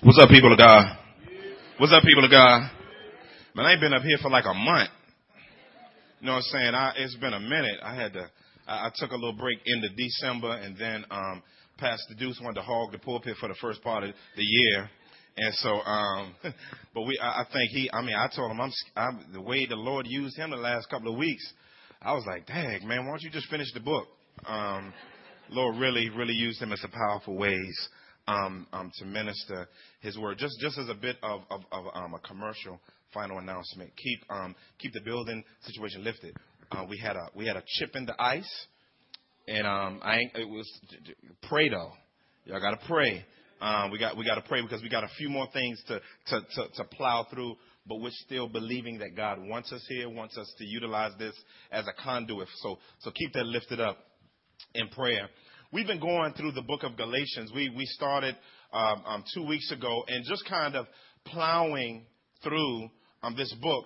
What's up, people of God? What's up, people of God? Man, I ain't been up here for like a month. You know what I'm saying? I, it's been a minute. I had to, I, I took a little break into December and then, um, Pastor Deuce wanted to hog the pulpit for the first part of the year. And so, um, but we, I, I think he, I mean, I told him I'm, I'm, the way the Lord used him the last couple of weeks, I was like, dang, man, why don't you just finish the book? Um, Lord really, really used him in some powerful ways um, um, to minister His word. Just, just as a bit of, of, of um, a commercial final announcement. Keep, um, keep the building situation lifted. Uh, we had a, we had a chip in the ice, and um, I it was pray though. Y'all gotta pray. Um, we got, we gotta pray because we got a few more things to, to, to, to plow through but we're still believing that God wants us here, wants us to utilize this as a conduit. So, so keep that lifted up in prayer. We've been going through the book of Galatians. We, we started um, um, two weeks ago and just kind of plowing through um, this book.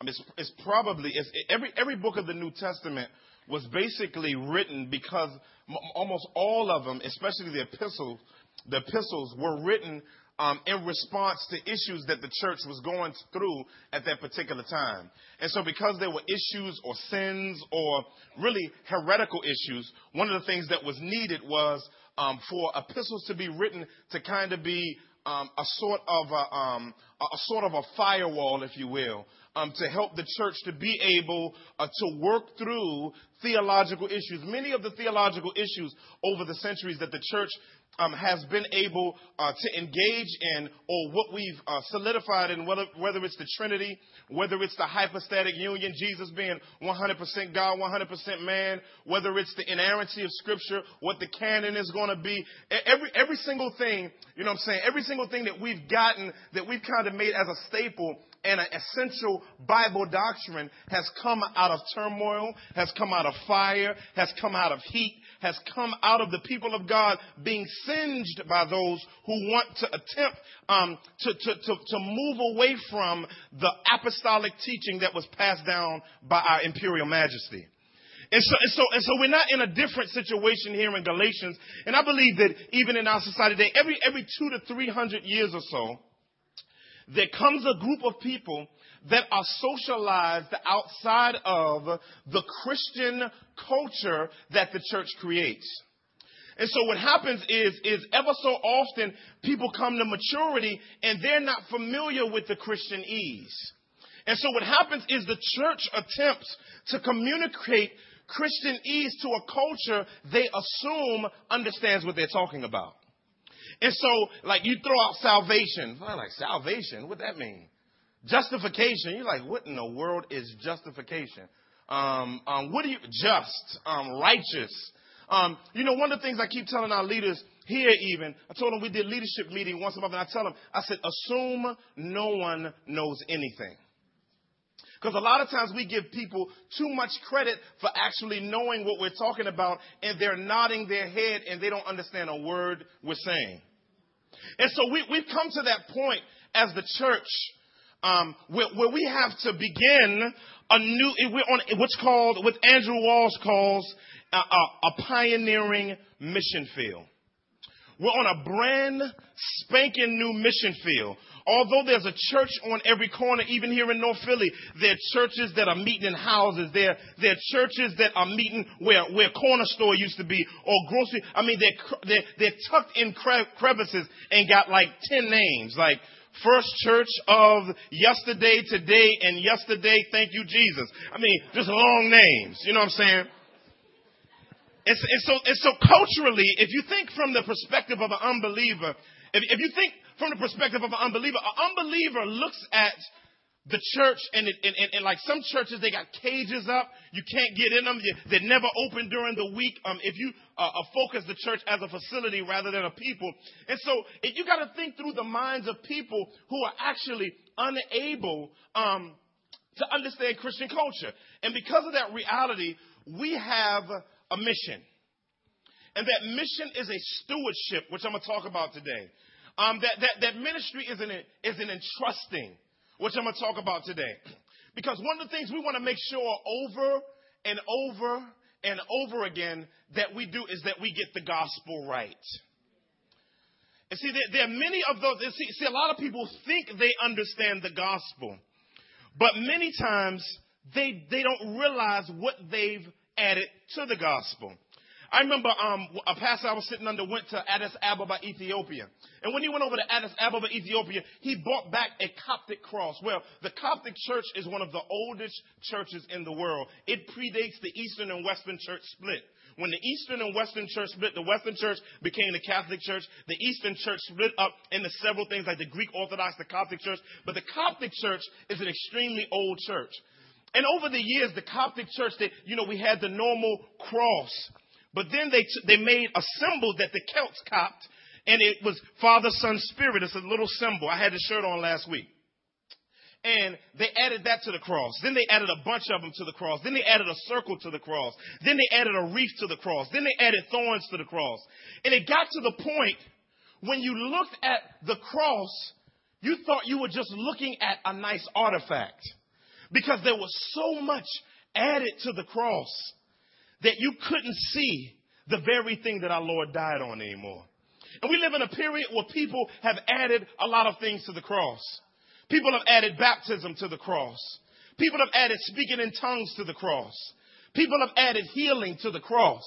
Um, it's, it's, probably it's, every every book of the New Testament was basically written because m- almost all of them, especially the epistles, the epistles were written um, in response to issues that the church was going through at that particular time. And so, because there were issues or sins or really heretical issues, one of the things that was needed was um, for epistles to be written to kind of be um, a sort of a, um, a, sort of a firewall, if you will, um, to help the church to be able uh, to work through theological issues. Many of the theological issues over the centuries that the church um, has been able uh, to engage in, or what we've uh, solidified in, whether, whether it's the Trinity, whether it's the hypostatic union, Jesus being 100% God, 100% man, whether it's the inerrancy of Scripture, what the canon is going to be, every every single thing, you know what I'm saying, every single thing that we've gotten, that we've kind of made as a staple and an essential Bible doctrine has come out of turmoil, has come out of fire, has come out of heat, has come out of the people of God being singed by those who want to attempt um, to, to, to, to move away from the apostolic teaching that was passed down by our imperial majesty. And so, and so, and so we're not in a different situation here in Galatians. And I believe that even in our society today, every, every two to three hundred years or so, there comes a group of people that are socialized outside of the Christian culture that the church creates. And so what happens is, is ever so often people come to maturity and they're not familiar with the Christianese. And so what happens is the church attempts to communicate Christianese to a culture they assume understands what they're talking about. And so, like, you throw out salvation. I'm like, salvation? What that mean? Justification. You're like, what in the world is justification? Um, um, what do you, just, um, righteous. Um, you know, one of the things I keep telling our leaders here even, I told them we did leadership meeting once a month and I tell them, I said, assume no one knows anything. Because a lot of times we give people too much credit for actually knowing what we're talking about and they're nodding their head and they don't understand a word we're saying. And so we, we've come to that point as the church um, where, where, we have to begin a new, we're on what's called, what Andrew Walls calls a, a, a pioneering mission field. We're on a brand spanking new mission field. Although there's a church on every corner, even here in North Philly, there are churches that are meeting in houses. There, there are churches that are meeting where, where corner store used to be or grocery. I mean, they're, they're, they're tucked in crevices and got like 10 names. Like, First Church of yesterday, today, and yesterday, thank you, Jesus. I mean, just long names. You know what I'm saying? And, and, so, and so culturally, if you think from the perspective of an unbeliever, if, if you think from the perspective of an unbeliever, an unbeliever looks at the church and, it, and, and, and, like some churches, they got cages up. You can't get in them. They're never open during the week. Um, if you uh, uh, focus the church as a facility rather than a people. And so if you got to think through the minds of people who are actually unable um, to understand Christian culture. And because of that reality, we have a mission. And that mission is a stewardship, which I'm going to talk about today. Um, that, that, that ministry is an, is an entrusting, which I'm going to talk about today. Because one of the things we want to make sure over and over and over again that we do is that we get the gospel right. And see, there, are many of those. See, see, a lot of people think they understand the gospel, but many times they they don't realize what they've added to the gospel. I remember um, a pastor I was sitting under went to Addis Ababa, Ethiopia. And when he went over to Addis Ababa, Ethiopia, he brought back a Coptic cross. Well, the Coptic church is one of the oldest churches in the world. It predates the Eastern and Western church split. When the Eastern and Western church split, the Western church became the Catholic church. The Eastern church split up into several things like the Greek Orthodox, the Coptic church. But the Coptic church is an extremely old church. And over the years, the Coptic church, they, you know, we had the normal cross. But then they, they made a symbol that the Celts copped, and it was Father, Son, Spirit. It's a little symbol. I had the shirt on last week. And they added that to the cross. Then they added a bunch of them to the cross. Then they added a circle to the cross. Then they added a wreath to the cross. Then they added thorns to the cross. And it got to the point when you looked at the cross, you thought you were just looking at a nice artifact because there was so much added to the cross that you couldn't see the very thing that our Lord died on anymore. And we live in a period where people have added a lot of things to the cross. People have added baptism to the cross. People have added speaking in tongues to the cross. People have added healing to the cross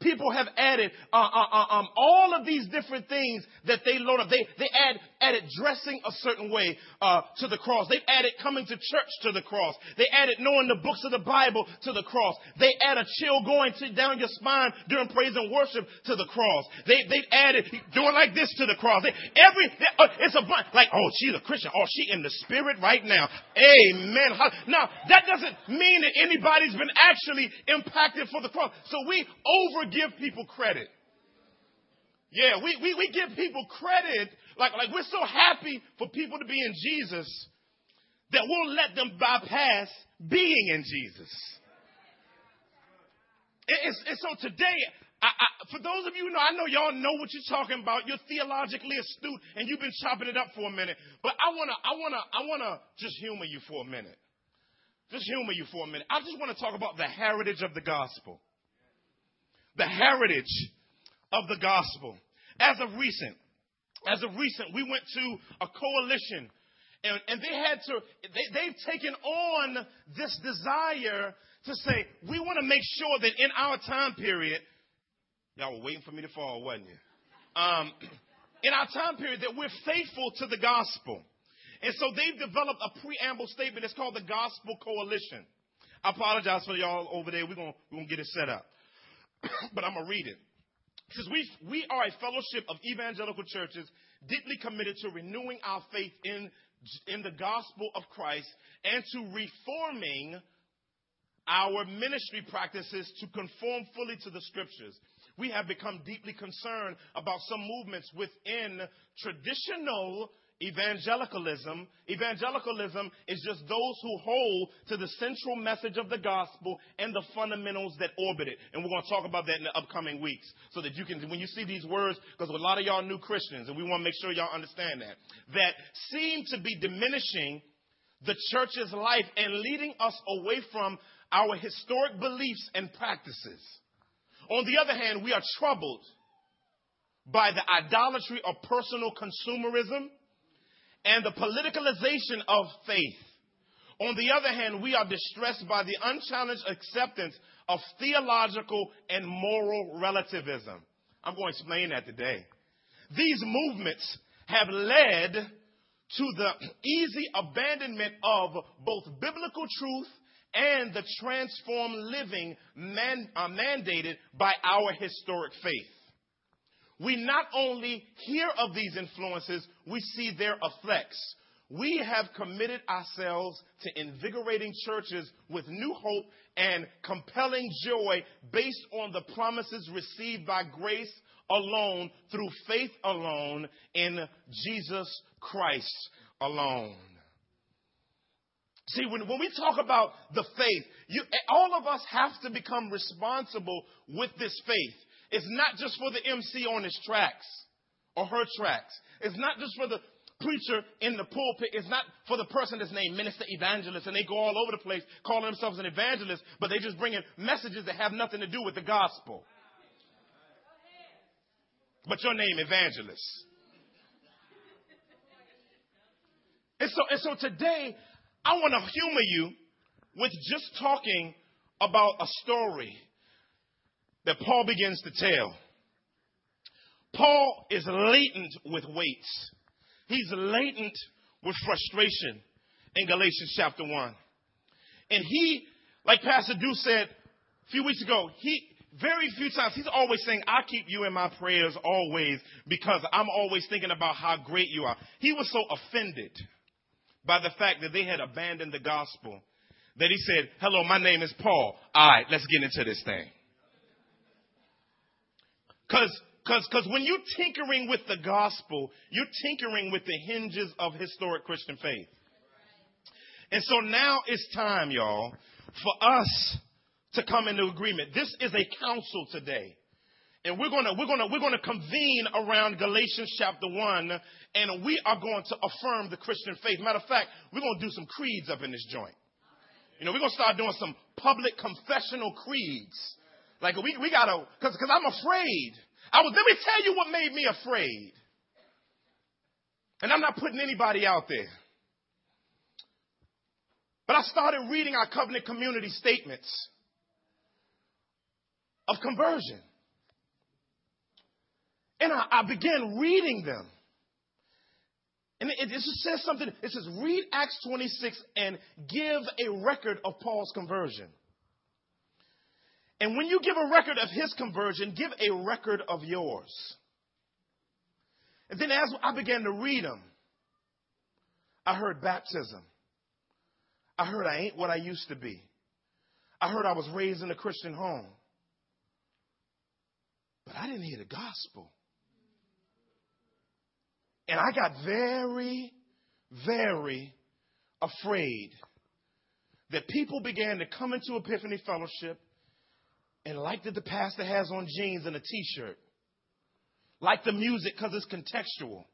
people have added uh, uh, uh, um, all of these different things that they load up. They, they add, added dressing a certain way uh, to the cross. They've added coming to church to the cross. They added knowing the books of the Bible to the cross. They add a chill going to, down your spine during praise and worship to the cross. They, they've added doing like this to the cross. They, every, they, uh, it's a bunch, like, oh, she's a Christian. Oh, she in the spirit right now. Amen. Now, that doesn't mean that anybody's been actually impacted for the cross. So we over give people credit. Yeah, we, we, we give people credit. Like, like we're so happy for people to be in Jesus that we'll let them bypass being in Jesus. It's, so today, I, I, for those of you who know, I know y'all know what you're talking about. You're theologically astute and you've been chopping it up for a minute. But I wanna, I wanna, I wanna just humor you for a minute. Just humor you for a minute. I just want to talk about the heritage of the gospel the heritage of the gospel. As of recent, as of recent, we went to a coalition and, and they had to, they, they've taken on this desire to say, we want to make sure that in our time period, y'all were waiting for me to fall, wasn't you? Um, in our time period, that we're faithful to the gospel. And so they've developed a preamble statement. It's called the Gospel Coalition. I apologize for y'all over there. We're going we're gonna get it set up. but I'm going to read it. It says, we, we are a fellowship of evangelical churches deeply committed to renewing our faith in, in the gospel of Christ and to reforming our ministry practices to conform fully to the scriptures. We have become deeply concerned about some movements within traditional evangelicalism. Evangelicalism is just those who hold to the central message of the gospel and the fundamentals that orbit it. And we're going to talk about that in the upcoming weeks so that you can, when you see these words, because a lot of y'all new Christians, and we want to make sure y'all understand that, that seem to be diminishing the church's life and leading us away from our historic beliefs and practices. On the other hand, we are troubled by the idolatry of personal consumerism and the politicalization of faith. On the other hand, we are distressed by the unchallenged acceptance of theological and moral relativism. I'm going to explain that today. These movements have led to the easy abandonment of both biblical truth and the transformed living man, uh, mandated by our historic faith we not only hear of these influences, we see their effects. We have committed ourselves to invigorating churches with new hope and compelling joy based on the promises received by grace alone, through faith alone, in Jesus Christ alone. See, when, when we talk about the faith, you, all of us have to become responsible with this faith. It's not just for the MC on his tracks or her tracks. It's not just for the preacher in the pulpit. It's not for the person that's named minister evangelist and they go all over the place calling themselves an evangelist, but they just bringing messages that have nothing to do with the gospel. But your name evangelist. And so, and so today, I want to humor you with just talking about a story that Paul begins to tell. Paul is latent with weights. He's latent with frustration in Galatians chapter 1. And he, like Pastor Dew said a few weeks ago, he very few times he's always saying, I keep you in my prayers always because I'm always thinking about how great you are. He was so offended by the fact that they had abandoned the gospel that he said, Hello, my name is Paul. All right, let's get into this thing. Because because because when you're tinkering with the gospel, you're tinkering with the hinges of historic Christian faith. And so now it's time, y'all, for us to come into agreement. This is a council today. And we're gonna we're gonna we're gonna convene around Galatians chapter one, and we are going to affirm the Christian faith. Matter of fact, we're gonna do some creeds up in this joint. You know, we're gonna start doing some public confessional creeds. Like we we gotta because because I'm afraid. I was let me tell you what made me afraid. And I'm not putting anybody out there. But I started reading our covenant community statements of conversion. And I, I began reading them. And it, it, just says something. It says, read Acts 26 and give a record of Paul's conversion. And when you give a record of his conversion, give a record of yours. And then as I began to read them, I heard baptism. I heard I ain't what I used to be. I heard I was raised in a Christian home. But I didn't hear the gospel. And I got very, very afraid that people began to come into Epiphany Fellowship and like that the pastor has on jeans and a t-shirt. Like the music because it's contextual.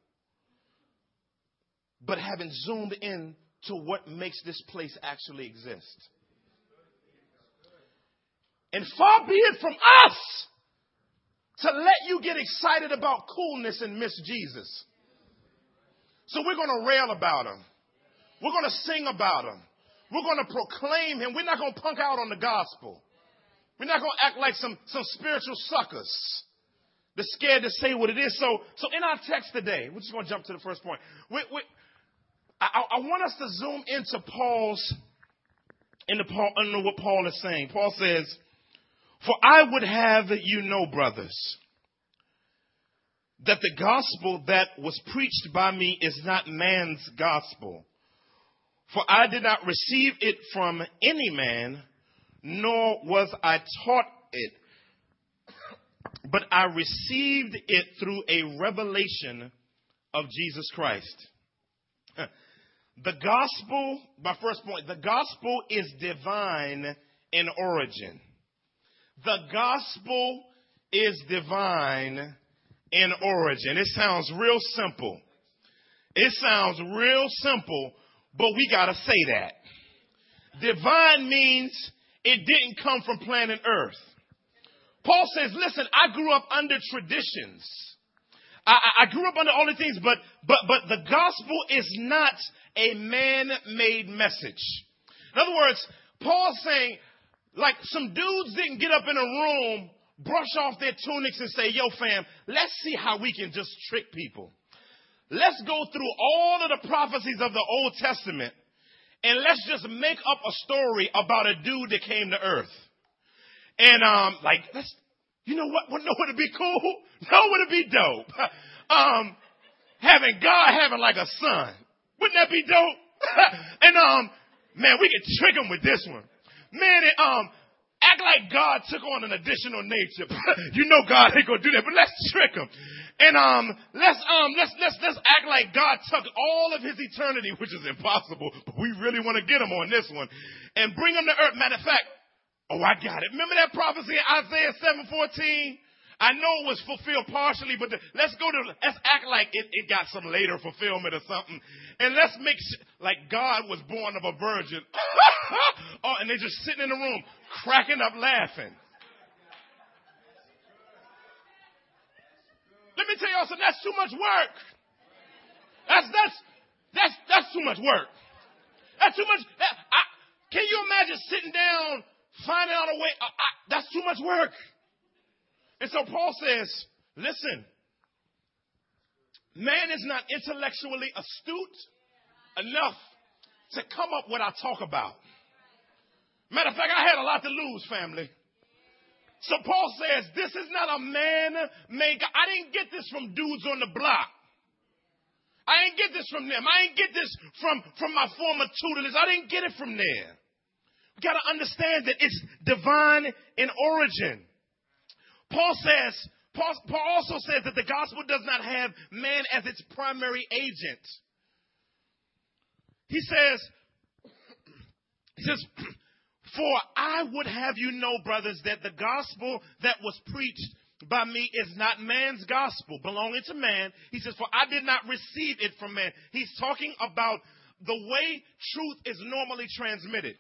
But haven't zoomed in to what makes this place actually exist. And far be it from us to let you get excited about coolness and miss Jesus. So we're going to rail about him. We're going to sing about him. We're going to proclaim him. We're not going to punk out on the gospel. We're not going to act like some, some spiritual suckers. They're scared to say what it is. So, so in our text today, we're just going to jump to the first point. We, we, I, I, want us to zoom into Paul's, into Paul, into what Paul is saying. Paul says, for I would have you know, brothers, that the gospel that was preached by me is not man's gospel. For I did not receive it from any man, nor was I taught it, but I received it through a revelation of Jesus Christ. The gospel, my first point, the gospel is divine in origin. The gospel is divine in origin. It sounds real simple. It sounds real simple, but we gotta say that. Divine means it didn't come from planet Earth. Paul says, listen, I grew up under traditions. I, I grew up under all the things, but, but, but the gospel is not a man-made message. In other words, Paul's saying, like some dudes didn't get up in a room, brush off their tunics and say, yo fam, let's see how we can just trick people. Let's go through all of the prophecies of the Old Testament and let's just make up a story about a dude that came to earth. And um, like, let's, you know what? Know what would be cool? What would be dope? um, having God having like a son. Wouldn't that be dope? and um, man, we could trick him with this one. Man, it, um, act like God took on an additional nature. you know God ain't gonna do that, but let's trick him. And um, let's um, let's let's let's act like God took all of His eternity, which is impossible, but we really want to get him on this one, and bring him to earth. Matter of fact, oh, I got it. Remember that prophecy in Isaiah seven fourteen? I know it was fulfilled partially, but the, let's go to, let's act like it, it got some later fulfillment or something. And let's make sure, like God was born of a virgin. oh, and they're just sitting in the room, cracking up laughing. Let me tell y'all something, that's too much work. That's, that's, that's, that's too much work. That's too much. I, can you imagine sitting down, finding out a way? I, I, that's too much work. And so Paul says, listen, man is not intellectually astute enough to come up with what I talk about. Matter of fact, I had a lot to lose, family. So Paul says, this is not a man made. I didn't get this from dudes on the block. I didn't get this from them. I didn't get this from, from my former tutors. I didn't get it from there. We got to understand that it's divine in origin. Paul says, Paul, Paul also says that the gospel does not have man as its primary agent. He says, he says, for I would have you know, brothers, that the gospel that was preached by me is not man's gospel belonging to man. He says, For I did not receive it from man. He's talking about the way truth is normally transmitted.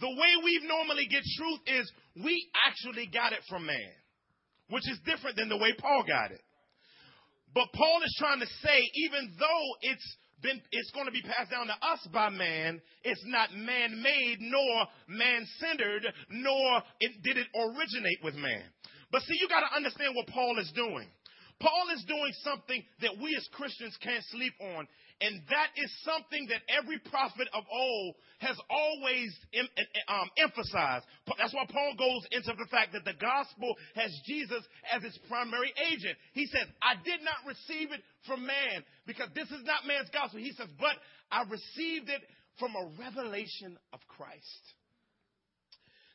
The way we normally get truth is we actually got it from man, which is different than the way Paul got it. But Paul is trying to say, even though it's been, it's going to be passed down to us by man. It's not man made, nor man centered, nor it, did it originate with man. But see, you got to understand what Paul is doing. Paul is doing something that we as Christians can't sleep on, and that is something that every prophet of old has always em, um, emphasized. That's why Paul goes into the fact that the gospel has Jesus as its primary agent. He says, I did not receive it from man because this is not man's gospel. He says, but I received it from a revelation of Christ.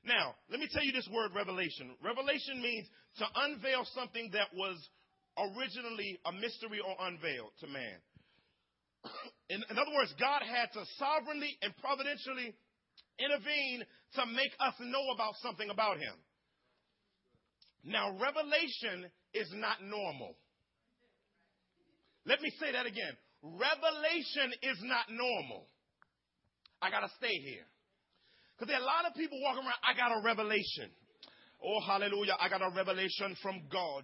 Now, let me tell you this word revelation. Revelation means to unveil something that was originally a mystery or unveiled to man. In, in, other words, God had to sovereignly and providentially intervene to make us know about something about Him. Now, revelation is not normal. Let me say that again. Revelation is not normal. I got to stay here. Because there are a lot of people walking around, I got a revelation. Oh, hallelujah. I got a revelation from God.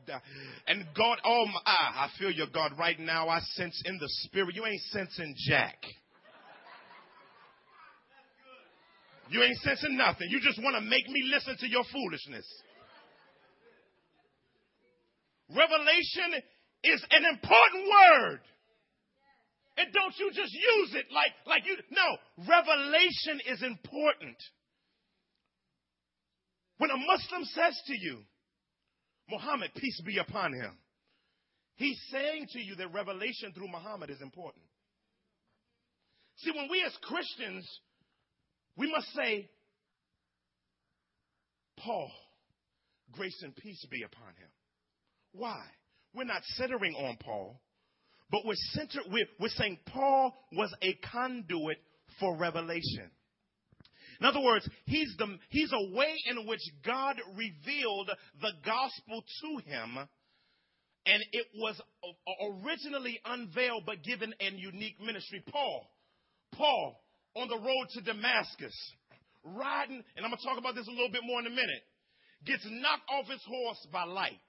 And God, oh, my, ah, I feel your God right now. I sense in the spirit. You ain't sensing Jack. You ain't sensing nothing. You just want to make me listen to your foolishness. Revelation is an important word. And don't you just use it like, like you, no, revelation is important. When a Muslim says to you, Muhammad, peace be upon him, he's saying to you that revelation through Muhammad is important. See, when we as Christians, we must say, Paul, grace and peace be upon him. Why? We're not centering on Paul. But we're centered, we're, we're saying Paul was a conduit for revelation. In other words, he's, the, he's a way in which God revealed the gospel to him, and it was originally unveiled but given in unique ministry. Paul, Paul, on the road to Damascus, riding, and I'm going to talk about this a little bit more in a minute, gets knocked off his horse by light.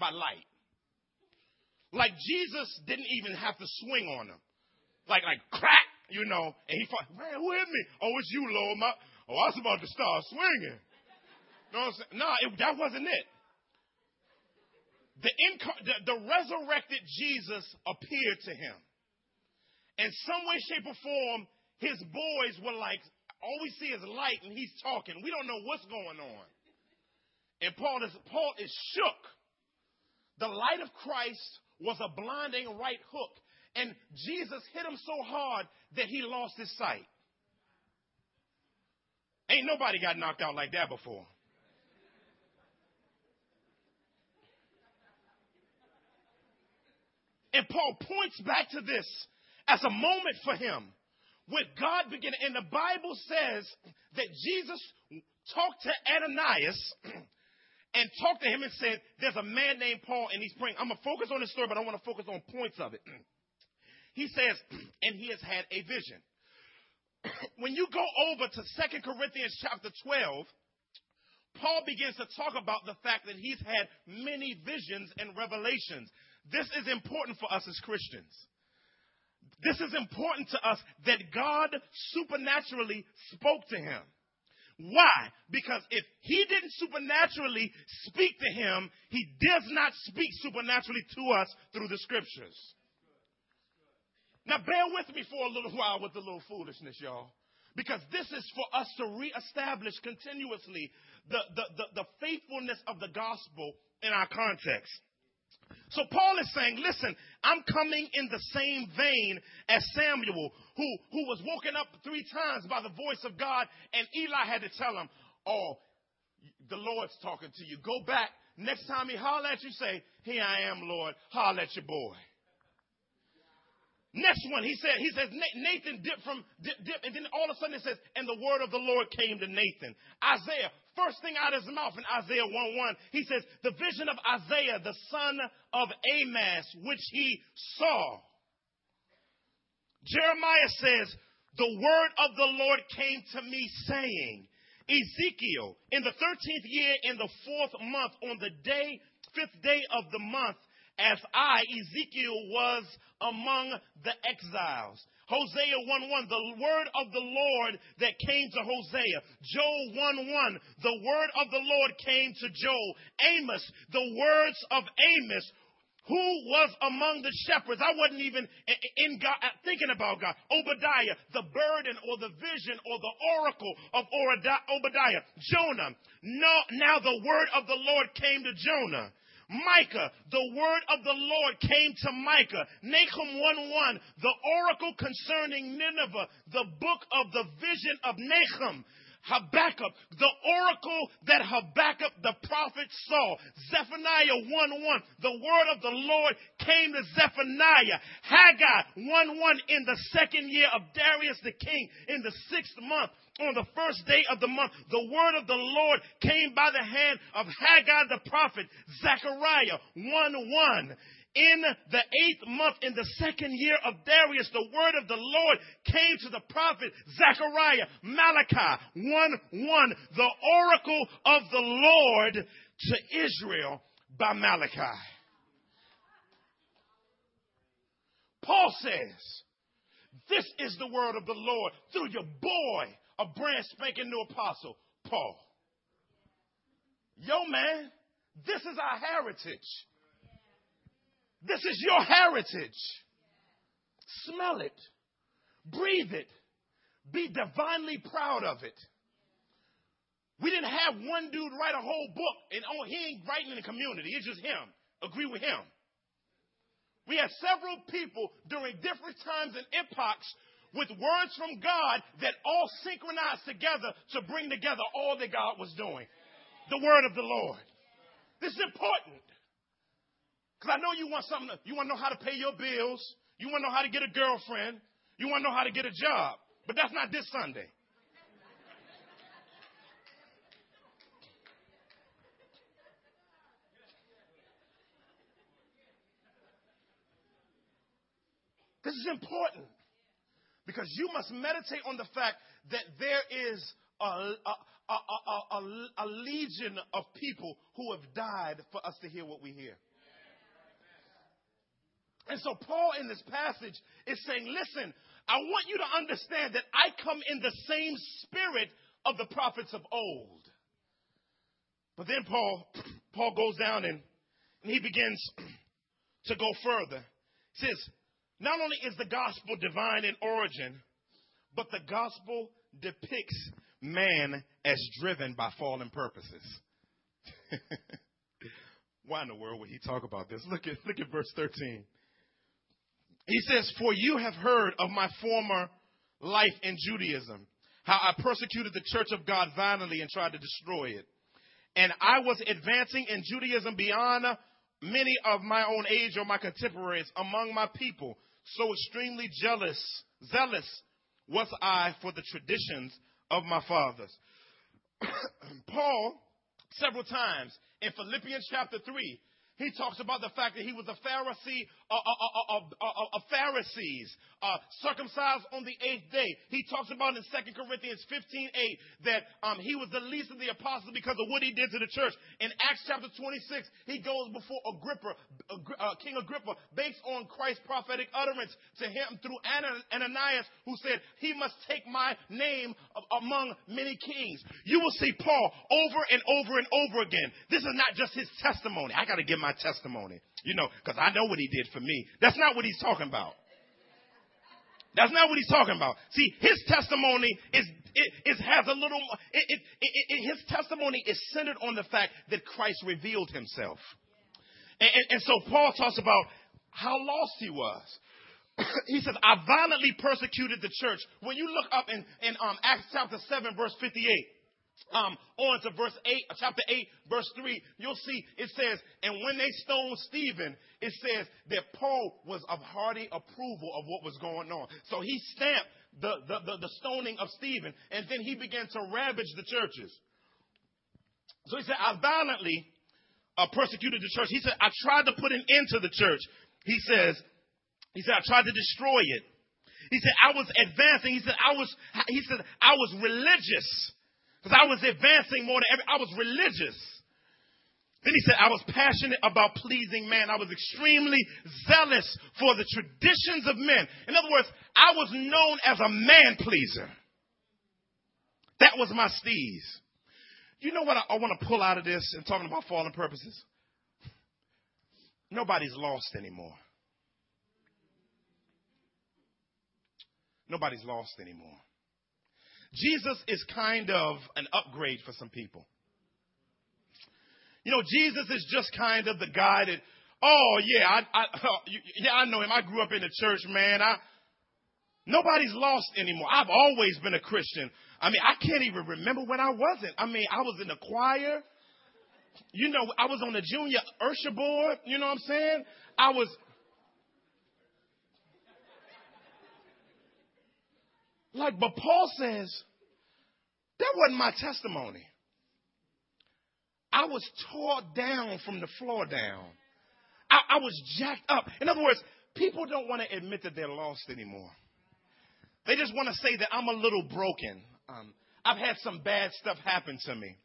By light. Like Jesus didn't even have to swing on him. Like, like crack, you know, and he fought, man, who hit me? Oh, it's you, Lord. My, oh, I was about to start swinging. I'm saying? No, that wasn't it. The, the, the resurrected Jesus appeared to him. In some way, shape, or form, his boys were like, all we see is light and he's talking. We don't know what's going on. And Paul is, Paul is shook. The light of Christ was a blinding right hook. And Jesus hit him so hard that he lost his sight. Ain't nobody got knocked out like that before. And Paul points back to this as a moment for him where God began, and the Bible says that Jesus talked to Ananias and talked to him and said, There's a man named Paul and he's praying. I'm going to focus on this story, but I want to focus on points of it. he says, and he has had a vision. when you go over to Second Corinthians chapter 12, Paul begins to talk about the fact that he's had many visions and revelations. This is important for us as Christians. This is important to us that God supernaturally spoke to him. Why? Because if he didn't supernaturally speak to him, he does not speak supernaturally to us through the scriptures. Now, bear with me for a little while with the little foolishness, y'all. Because this is for us to reestablish continuously the, the, the, the faithfulness of the gospel in our context. So Paul is saying, listen, I'm coming in the same vein as Samuel, who, who was woken up three times by the voice of God, and Eli had to tell him, oh, the Lord's talking to you. Go back. Next time he holler at you, say, here I am, Lord. Holler at your boy. Next one, he said, he says, Nathan dipped from, dip, dip, and then all of a sudden it says, and the word of the Lord came to Nathan. Isaiah, first thing out of his mouth in Isaiah 1 1, he says, the vision of Isaiah, the son of Amoz, which he saw. Jeremiah says, the word of the Lord came to me saying, Ezekiel, in the 13th year, in the fourth month, on the day, fifth day of the month, as I, Ezekiel, was among the exiles. Hosea 1 1, the word of the Lord that came to Hosea. Joel 1 1, the word of the Lord came to Joel. Amos, the words of Amos, who was among the shepherds. I wasn't even in God, uh, thinking about God. Obadiah, the burden or the vision or the oracle of Obadiah. Jonah, no, now the word of the Lord came to Jonah. Micah, the word of the Lord came to Micah. Nahum 1 1, the oracle concerning Nineveh, the book of the vision of Nahum. Habakkuk, the oracle that Habakkuk the prophet saw. Zephaniah 1 1, the word of the Lord came to Zephaniah. Haggai 1 1, in the second year of Darius the king, in the sixth month on the first day of the month, the word of the Lord came by the hand of Haggai the prophet, Zechariah 1 1. In the eighth month, in the second year of Darius, the word of the Lord came to the prophet Zechariah, Malachi 1 1, the oracle of the Lord to Israel by Malachi. Paul says, This is the word of the Lord through your boy, a brand spanking new apostle, Paul. Yo, man, this is our heritage. This is your heritage. Smell it, breathe it, be divinely proud of it. We didn't have one dude write a whole book, and oh, he ain't writing in the community. It's just him. Agree with him. We had several people during different times and epochs with words from God that all synchronized together to bring together all that God was doing. The word of the Lord. This is important. Because I know you want something, to, you want to know how to pay your bills. You want to know how to get a girlfriend. You want to know how to get a job. But that's not this Sunday. This is important. Because you must meditate on the fact that there is a, a, a, a, legion of people who have died for us to hear what we hear. And so, Paul in this passage is saying, Listen, I want you to understand that I come in the same spirit of the prophets of old. But then Paul, Paul goes down and, and he begins to go further. He says, not only is the gospel divine in origin, but the gospel depicts man as driven by fallen purposes. Why in the world would he talk about this? Look at, look at verse 13. He says, For you have heard of my former life in Judaism, how I persecuted the church of God violently and tried to destroy it. And I was advancing in Judaism beyond many of my own age or my contemporaries among my people so extremely jealous, zealous was I for the traditions of my fathers. Paul, several times in Philippians chapter 3, he talks about the fact that he was a Pharisee, a, a, a, a Pharisees, uh, circumcised on the eighth day. He talks about in 2 Corinthians 15 8 that um, he was the least of the apostles because of what he did to the church. In Acts chapter 26, he goes before Agrippa, uh, King Agrippa, based on Christ's prophetic utterance to him through Ananias, who said, He must take my name among many kings. You will see Paul over and over and over again. This is not just his testimony. I got to give my testimony, you know, because I know what he did for me. That's not what he's talking about. That's not what he's talking about. See, his testimony is, it, it has a little, it, it, his testimony is centered on the fact that Christ revealed himself. And, and, and so Paul talks about how lost he was. he says, I violently persecuted the church. When you look up in, in um, Acts chapter 7, verse 58, um, on to verse 8, uh, chapter 8, verse 3, you'll see it says, and when they stoned Stephen, it says that Paul was of hearty approval of what was going on. So he stamped the, the, the, the stoning of Stephen, and then he began to ravage the churches. So he said, I violently uh, persecuted the church. He said, I tried to put an end to the church. He says, he said, I tried to destroy it. He said, I was advancing. He said, I was, he said, I was religious. Because I was advancing more than ever. I was religious. Then he said, I was passionate about pleasing man. I was extremely zealous for the traditions of men. In other words, I was known as a man pleaser. That was my steez. You know what I, I want to pull out of this and talking about fallen purposes? Nobody's lost anymore. Nobody's lost anymore. Jesus is kind of an upgrade for some people. You know, Jesus is just kind of the guy that, oh yeah, I, I yeah, I know him. I grew up in the church, man. I, nobody's lost anymore. I've always been a Christian. I mean, I can't even remember when I wasn't. I mean, I was in the choir. You know, I was on the junior usher board. You know what I'm saying? I was, Like, but Paul says, that wasn't my testimony. I was tore down from the floor down. I, I was jacked up. In other words, people don't want to admit that they're lost anymore. They just want to say that I'm a little broken. Um, I've had some bad stuff happen to me.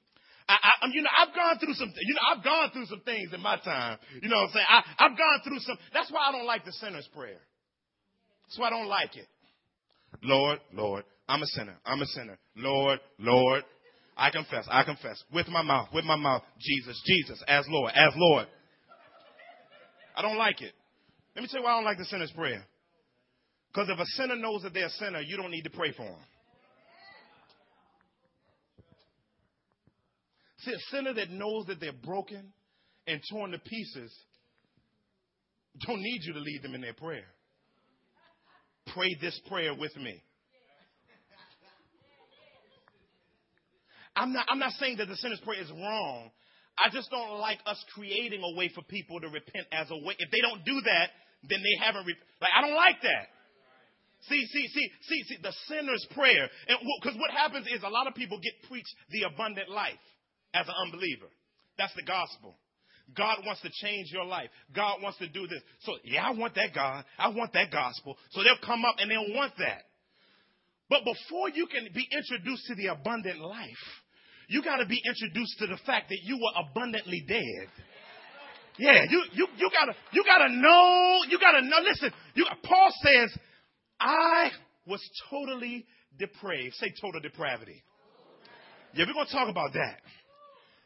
I, I, um, you know, I've gone through some, you know, I've gone through some things in my time. You know what I'm saying? I, I've gone through some, that's why I don't like the sinner's prayer. That's why I don't like it. Lord, Lord, I'm a sinner. I'm a sinner. Lord, Lord, I confess. I confess with my mouth, with my mouth, Jesus, Jesus, as Lord, as Lord. I don't like it. Let me tell you why I don't like the sinner's prayer. Because if a sinner knows that they're a sinner, you don't need to pray for them. See, a sinner that knows that they're broken and torn to pieces don't need you to lead them in their prayer. Pray this prayer with me. I'm not, I'm not saying that the sinner's prayer is wrong. I just don't like us creating a way for people to repent as a way. If they don't do that, then they haven't. Re- like I don't like that. See, see, see, see, see, the sinner's prayer. And because what happens is a lot of people get preached the abundant life as an unbeliever. That's the gospel. God wants to change your life. God wants to do this. So, yeah, I want that God. I want that gospel. So they'll come up and they'll want that. But before you can be introduced to the abundant life, you got to be introduced to the fact that you were abundantly dead. Yeah, you you you gotta you gotta know you gotta know. Listen, you Paul says, I was totally depraved. Say total depravity. Yeah, we're gonna talk about that.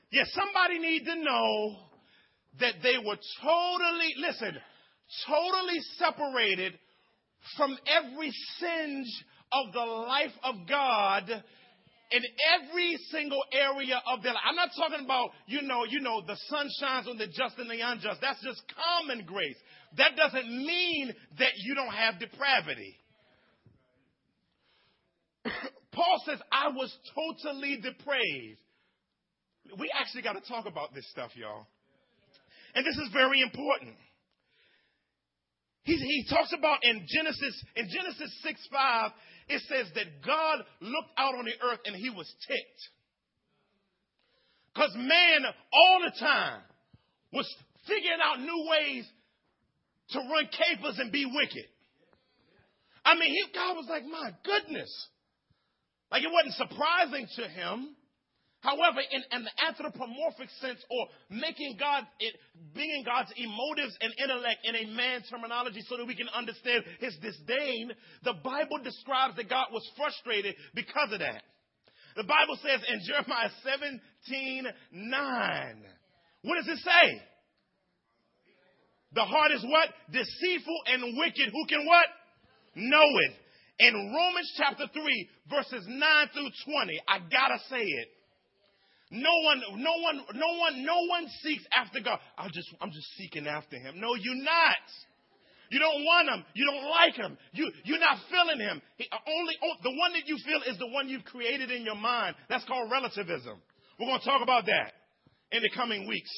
Yeah, somebody need to know that they were totally listen, totally separated from every singe of the life of God in every single area of their life. I'm not talking about, you know, you know, the sun shines on the just and the unjust. That's just common grace. That doesn't mean that you don't have depravity. Paul says, I was totally depraved. We actually got to talk about this stuff, y'all. And this is very important. He, he talks about in Genesis, in Genesis 6 5, it says that God looked out on the earth and he was ticked. Because man, all the time, was figuring out new ways to run capers and be wicked. I mean, he, God was like, my goodness. Like it wasn't surprising to him. However, in, the anthropomorphic sense, or making God, it, being God's emotives and intellect in a man's terminology so that we can understand his disdain, the Bible describes that God was frustrated because of that. The Bible says in Jeremiah 17, 9, what does it say? The heart is what? Deceitful and wicked. Who can what? Know it. In Romans chapter 3, verses 9 through 20, I gotta say it. No one, no one, no one, no one seeks after God. I just, I'm just seeking after Him. No, you're not. You don't want Him. You don't like Him. You, you're not feeling Him. He, uh, only, oh, the one that you feel is the one you've created in your mind. That's called relativism. We're going to talk about that in the coming weeks.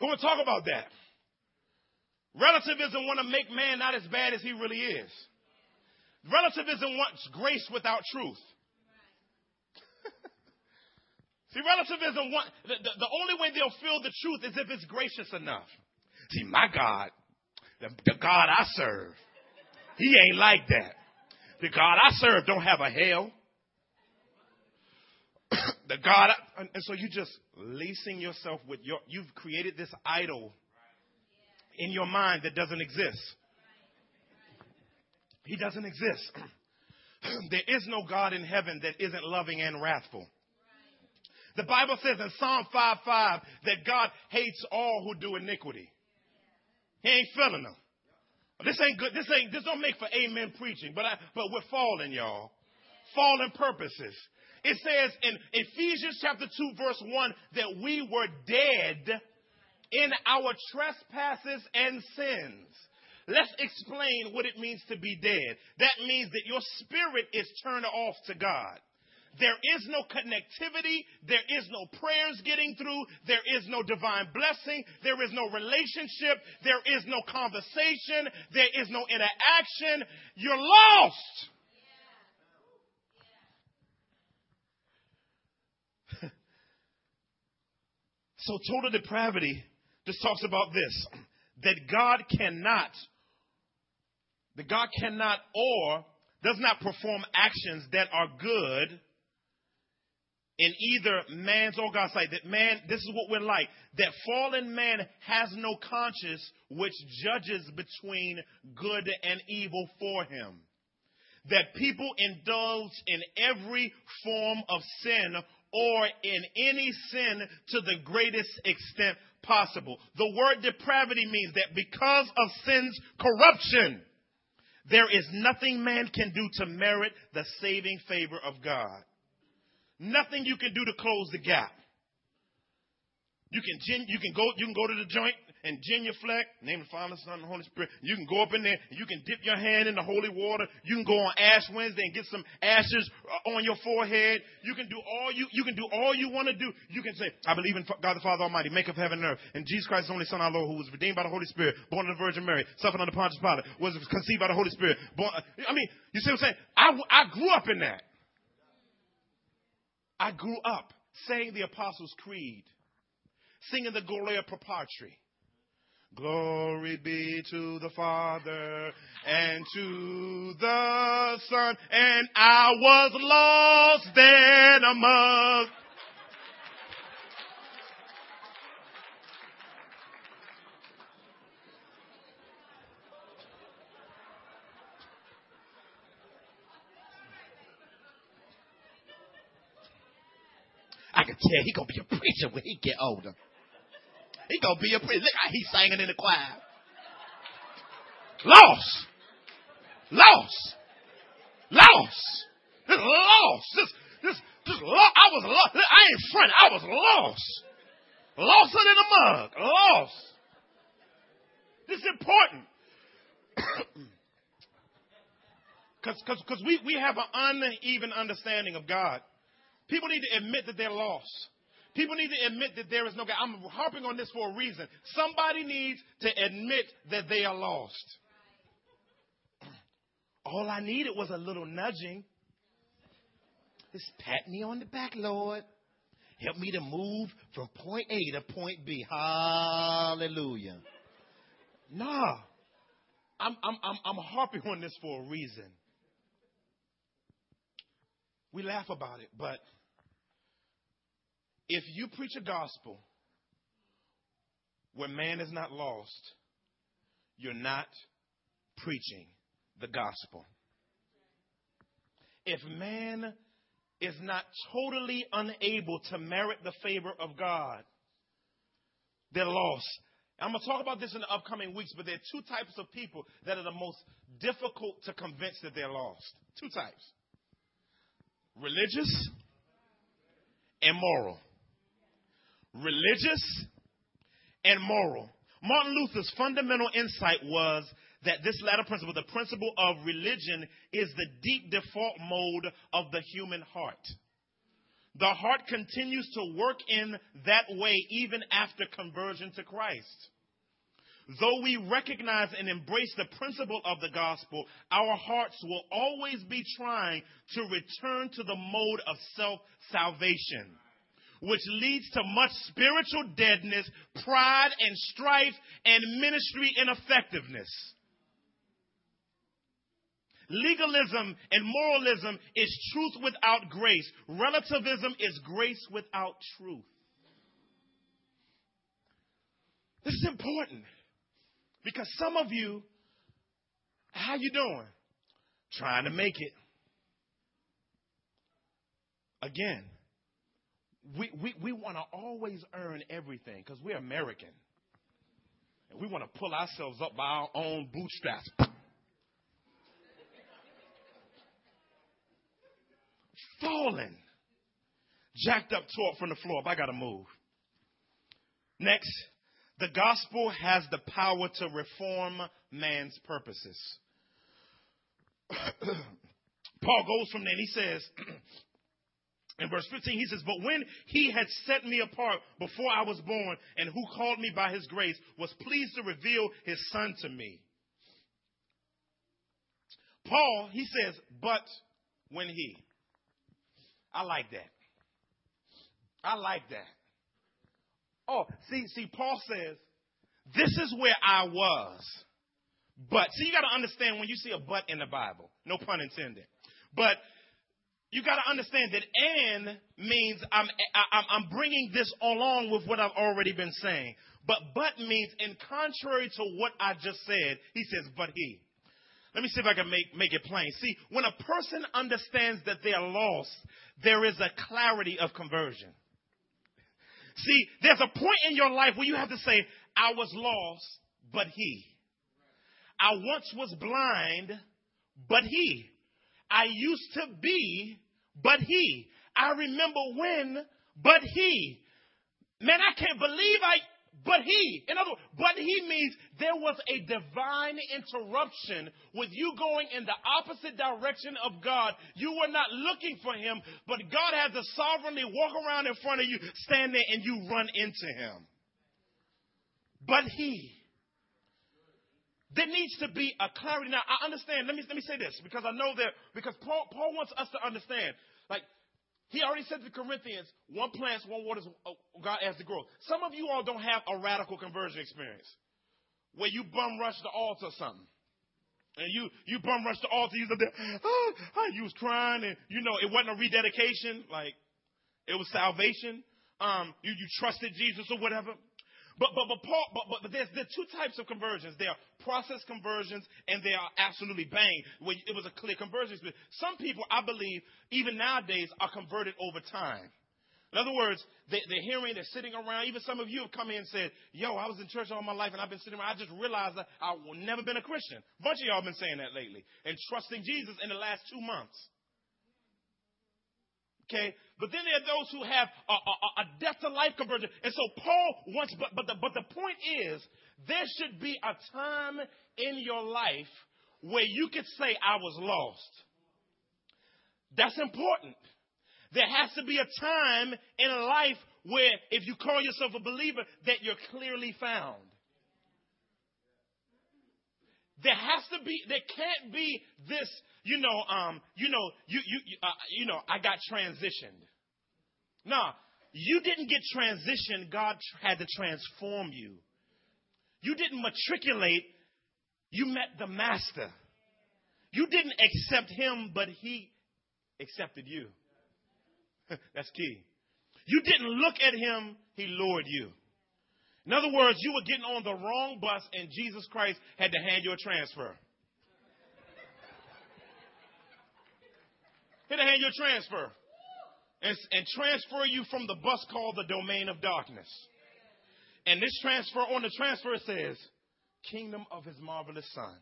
We're going to talk about that. Relativism want to make man not as bad as he really is. Relativism wants grace without truth. See, relativism want, the, the, the, only way they'll feel the truth is if it's gracious enough. See, my God, the, the God I serve, he ain't like that. The God I serve don't have a hell. the God, I, and so you just lacing yourself with your, you've created this idol in your mind that doesn't exist. He doesn't exist. there is no God in heaven that isn't loving and wrathful. The Bible says in Psalm 5 5 that God hates all who do iniquity. He ain't feeling them. This ain't good. This ain't, this don't make for amen preaching, but I, but we're falling, y'all. Fallen purposes. It says in Ephesians chapter 2 verse 1 that we were dead in our trespasses and sins. Let's explain what it means to be dead. That means that your spirit is turned off to God. There is no connectivity. There is no prayers getting through. There is no divine blessing. There is no relationship. There is no conversation. There is no interaction. You're lost. so total depravity just talks about this that God cannot, that God cannot or does not perform actions that are good in either man's or God's sight. That man, this is what we're like. That fallen man has no conscience which judges between good and evil for him. That people indulge in every form of sin or in any sin to the greatest extent possible. The word depravity means that because of sin's corruption, there is nothing man can do to merit the saving favor of God. Nothing you can do to close the gap. You can you can go you can go to the joint and genuflect, name the Father, Son, and Holy Spirit. You can go up in there and you can dip your hand in the holy water. You can go on Ash Wednesday and get some ashes on your forehead. You can do all you you can do all you want to do. You can say, I believe in God the Father Almighty, make of heaven and earth, and Jesus Christ, the only Son, our Lord, who was redeemed by the Holy Spirit, born of the Virgin Mary, suffered under Pontius Pilate, was conceived by the Holy Spirit. Born, I mean, you see what I'm saying? I I grew up in that. I grew up saying the Apostles' Creed, singing the Gloria Patri. Glory be to the Father and to the Son. And I was lost then among tell he gonna be a preacher when he get older. He gonna be a preacher. Look how he's singing in the choir. Lost. Lost. Lost. This lost. This, this, this lost. I was lost. I ain't front. I was lost. Lost in the mug. Lost. This is important. Because we, we have an uneven understanding of God. People need to admit that they're lost. People need to admit that there is no God. I'm harping on this for a reason. Somebody needs to admit that they are lost. All I needed was a little nudging. Just pat me on the back, Lord. Help me to move from point A to point B. Hallelujah. Nah. I'm, I'm, I'm, I'm harping on this for a reason. We laugh about it, but if you preach a gospel where man is not lost, you're not preaching the gospel. If man is not totally unable to merit the favor of God, they're lost. I'm going to talk about this in the upcoming weeks, but there are two types of people that are the most difficult to convince that they're lost. Two types religious and moral. Religious and moral. Martin Luther's fundamental insight was that this latter principle, the principle of religion, is the deep default mode of the human heart. The heart continues to work in that way even after conversion to Christ. Though we recognize and embrace the principle of the gospel, our hearts will always be trying to return to the mode of self salvation, which leads to much spiritual deadness, pride and strife, and ministry ineffectiveness. Legalism and moralism is truth without grace. Relativism is grace without truth. This is important because some of you, how you doing? Trying to make it. Again, we, we, we want to always earn everything because we're American. And we want to pull ourselves up by our own bootstraps. falling. Jacked up taught from the floor. I got to move. Next, the gospel has the power to reform man's purposes. Paul goes from there and he says, in verse 15, he says, But when he had set me apart before I was born, and who called me by his grace, was pleased to reveal his son to me. Paul, he says, But when he. I like that. I like that. Oh, see, see, Paul says, this is where I was. But, see, you got to understand when you see a but in the Bible, no pun intended. But you got to understand that and means I'm, I'm, I'm bringing this along with what I've already been saying. But but means in contrary to what I just said, he says, but he. Let me see if I can make, make it plain. See, when a person understands that they are lost, there is a clarity of conversion. See, there's a point in your life where you have to say, I was lost, but he. I once was blind, but he. I used to be, but he. I remember when, but he. Man, I can't believe I, but he, in other words, but he means there was a divine interruption with you going in the opposite direction of God. You were not looking for him, but God had to sovereignly walk around in front of you, stand there, and you run into him. But he. There needs to be a clarity. Now, I understand. Let me, let me say this because I know that, because Paul, Paul wants us to understand. Like, he already said to the Corinthians, one plants, one waters, uh, God has the growth. Some of you all don't have a radical conversion experience where you bum rush the altar or something. And you, you bum rush the altar, you said, oh, you was crying and, you know, it wasn't a rededication, like, it was salvation. Um, you, you trusted Jesus or whatever. But but but Paul but but, there's there are two types of conversions. There are process conversions and they are absolutely bang. It was a clear conversion. Some people, I believe, even nowadays, are converted over time. In other words, they, they're hearing, they're sitting around. Even some of you have come in and said, Yo, I was in church all my life and I've been sitting around. I just realized that I've never been a Christian. A bunch of y'all have been saying that lately and trusting Jesus in the last two months. Okay? But then there are those who have a, a, a death to life conversion. And so Paul wants, but, but, the, but the point is, there should be a time in your life where you could say, I was lost. That's important. There has to be a time in life where, if you call yourself a believer, that you're clearly found. There has to be, there can't be this, you know, um, you know, you, you, uh, you know, I got transitioned. No, you didn't get transitioned. God had to transform you. You didn't matriculate. You met the master. You didn't accept him, but he accepted you. That's key. You didn't look at him, he lured you. In other words, you were getting on the wrong bus and Jesus Christ had to hand you a transfer. He had hand you a transfer. And, and transfer you from the bus called the domain of darkness. And this transfer, on the transfer says, Kingdom of His marvelous Son.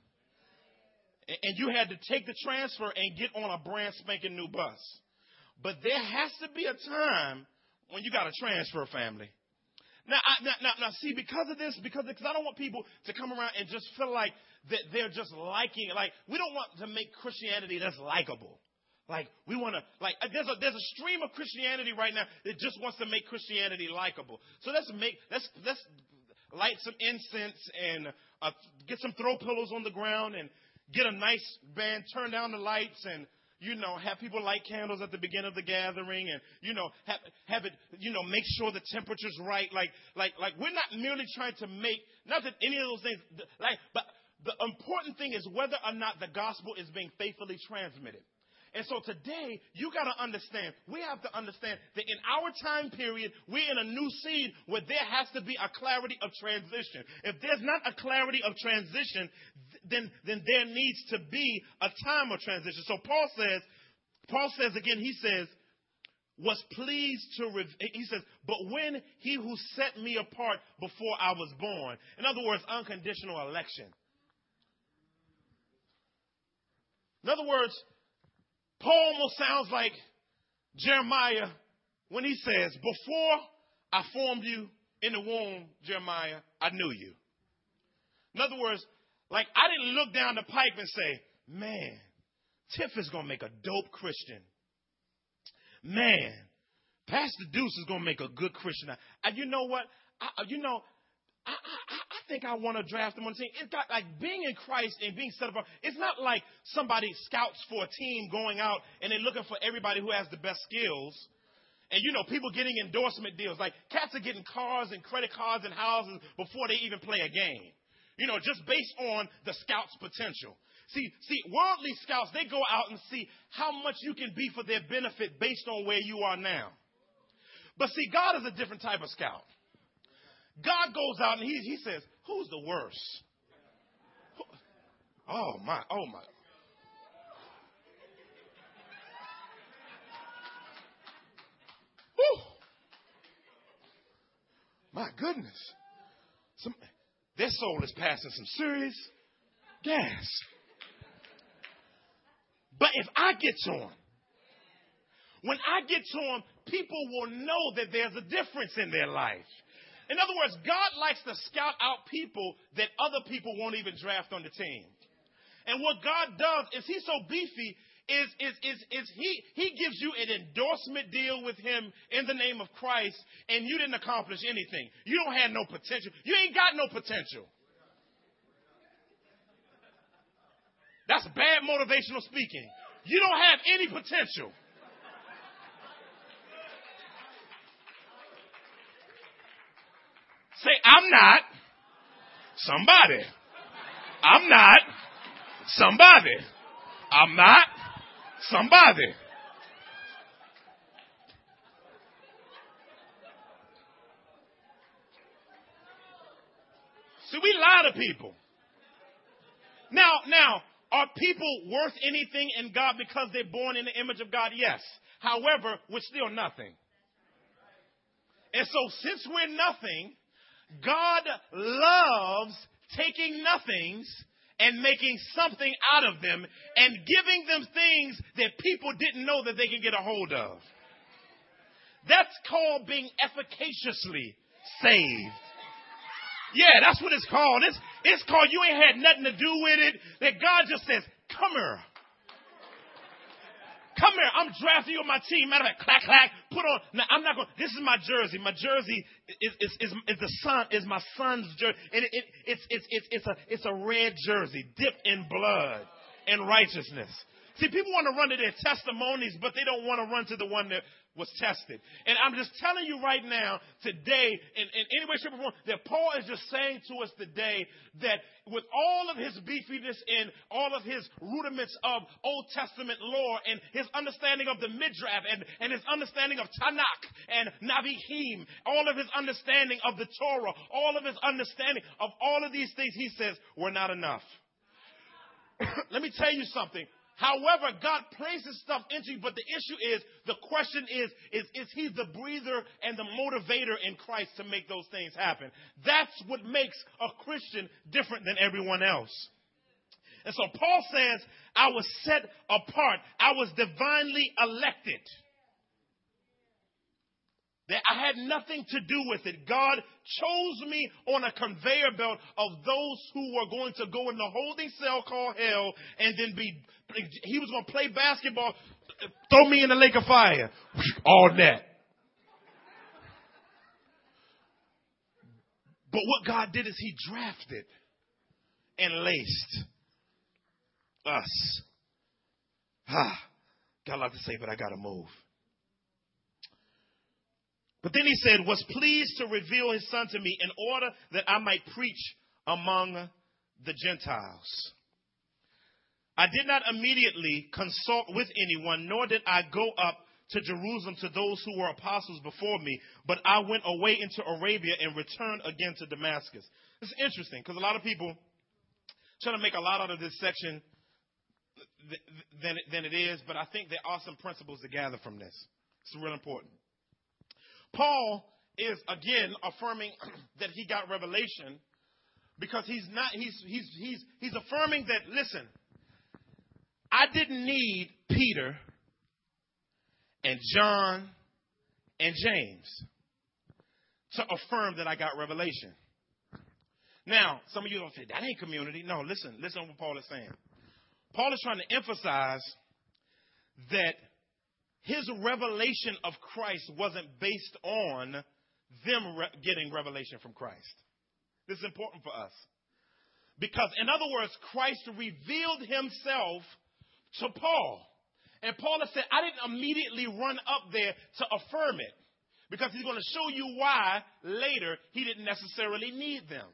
And you had to take the transfer and get on a brand spanking new bus. But there has to be a time when you got to transfer family. Now, I, now, now, now, see, because of this, because, because I don't want people to come around and just feel like that they're just liking, it. like, we don't want to make Christianity that's likable. Like, we want to, like, there's a, there's a stream of Christianity right now that just wants to make Christianity likable. So let's make, let's, let's light some incense and uh, get some throw pillows on the ground and get a nice band, turn down the lights and you know, have people light candles at the beginning of the gathering and, you know, have, have it, you know, make sure the temperature's right. Like, like, like we're not merely trying to make, not that any of those things, like, but the important thing is whether or not the gospel is being faithfully transmitted. And so today, you got to understand, we have to understand that in our time period, we're in a new seed where there has to be a clarity of transition. If there's not a clarity of transition, then, then there needs to be a time of transition. So Paul says, Paul says again, he says, was pleased to, he says, but when he who set me apart before I was born, in other words, unconditional election. In other words, Paul almost sounds like Jeremiah when he says, Before I formed you in the womb, Jeremiah, I knew you. In other words, like I didn't look down the pipe and say, Man, Tiff is going to make a dope Christian. Man, Pastor Deuce is going to make a good Christian. And you know what? I, you know, I, I, think I want to draft him on the team. It's got like being in Christ and being set apart. It's not like somebody scouts for a team going out and they're looking for everybody who has the best skills. And you know, people getting endorsement deals. Like cats are getting cars and credit cards and houses before they even play a game. You know, just based on the scout's potential. See, see, worldly scouts, they go out and see how much you can be for their benefit based on where you are now. But see, God is a different type of scout. God goes out and he, he says, Who's the worst? Oh my, oh my. Whew. My goodness. Some, their soul is passing some serious gas. But if I get to them, when I get to them, people will know that there's a difference in their life. In other words, God likes to scout out people that other people won't even draft on the team. And what God does is he's so beefy is, is, is, is he, he gives you an endorsement deal with him in the name of Christ and you didn't accomplish anything. You don't have no potential. You ain't got no potential. That's bad motivational speaking. You don't have any potential. Say, I'm not somebody. I'm not somebody. I'm not somebody. See, we lie to people. Now, now, are people worth anything in God because they're born in the image of God? Yes. However, we're still nothing. And so, since we're nothing, God loves taking nothings and making something out of them and giving them things that people didn't know that they can get a hold of. That's called being efficaciously saved. Yeah, that's what it's called. It's, it's called you ain't had nothing to do with it. That God just says, come here. Come here. I'm drafting you on my team. Matter of fact, clack, clack. Put on. Now, I'm not going. This is my jersey. My jersey is, is, is, is the son is my son's jersey, and it, it, it's, it's, it's, it's a it's a red jersey dipped in blood and righteousness. See, people want to run to their testimonies, but they don't want to run to the one that was tested. And I'm just telling you right now, today, in, in any way, shape, or form, that Paul is just saying to us today that with all of his beefiness and all of his rudiments of Old Testament lore and his understanding of the Midrash and, and his understanding of Tanakh and Nevi'im, all of his understanding of the Torah, all of his understanding of all of these things, he says, were not enough. Let me tell you something. However, God places stuff into you, but the issue is, the question is, is, is He the breather and the motivator in Christ to make those things happen? That's what makes a Christian different than everyone else. And so Paul says, I was set apart. I was divinely elected. That I had nothing to do with it. God chose me on a conveyor belt of those who were going to go in the holding cell called hell and then be, he was going to play basketball, throw me in the lake of fire. All that. But what God did is he drafted and laced us. Ah, got a lot to say, but I got to move. But then he said, was pleased to reveal his son to me in order that I might preach among the Gentiles. I did not immediately consult with anyone, nor did I go up to Jerusalem to those who were apostles before me, but I went away into Arabia and returned again to Damascus. It's interesting because a lot of people try to make a lot out of this section than, than it is, but I think there are some principles to gather from this. It's real important. Paul is again affirming that he got revelation because he's not he's he's he's he's affirming that listen I didn't need Peter and John and James to affirm that I got revelation. Now, some of you don't say that ain't community. No, listen, listen to what Paul is saying. Paul is trying to emphasize that his revelation of Christ wasn't based on them re- getting revelation from Christ. This is important for us. Because, in other words, Christ revealed himself to Paul. And Paul has said, I didn't immediately run up there to affirm it. Because he's going to show you why later he didn't necessarily need them.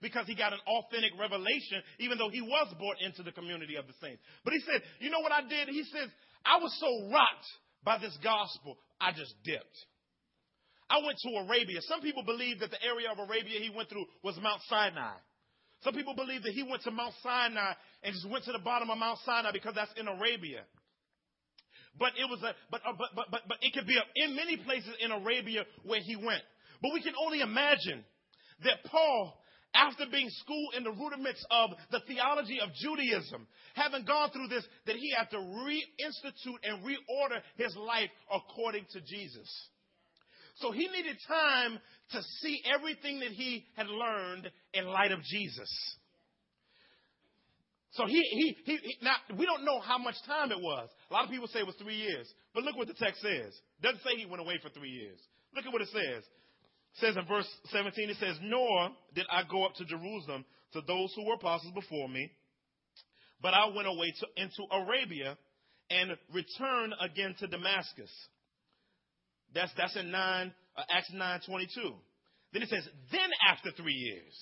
Because he got an authentic revelation, even though he was brought into the community of the saints. But he said, You know what I did? He says, I was so rocked by this gospel, I just dipped. I went to Arabia. Some people believe that the area of Arabia he went through was Mount Sinai. Some people believe that he went to Mount Sinai and just went to the bottom of Mount Sinai because that's in Arabia. But it was a, but, uh, but, but, but, but it could be a, in many places in Arabia where he went. But we can only imagine that Paul after being schooled in the rudiments of the theology of Judaism, having gone through this, that he had to reinstitute and reorder his life according to Jesus. So he needed time to see everything that he had learned in light of Jesus. So he, he, he, he, now we don't know how much time it was. A lot of people say it was three years. But look what the text says. It doesn't say he went away for three years. Look at what it says says in verse 17, it says, Nor did I go up to Jerusalem to those who were apostles before me, but I went away to, into Arabia and returned again to Damascus. That's, that's in 9, uh, Acts 9 22. Then it says, Then after three years.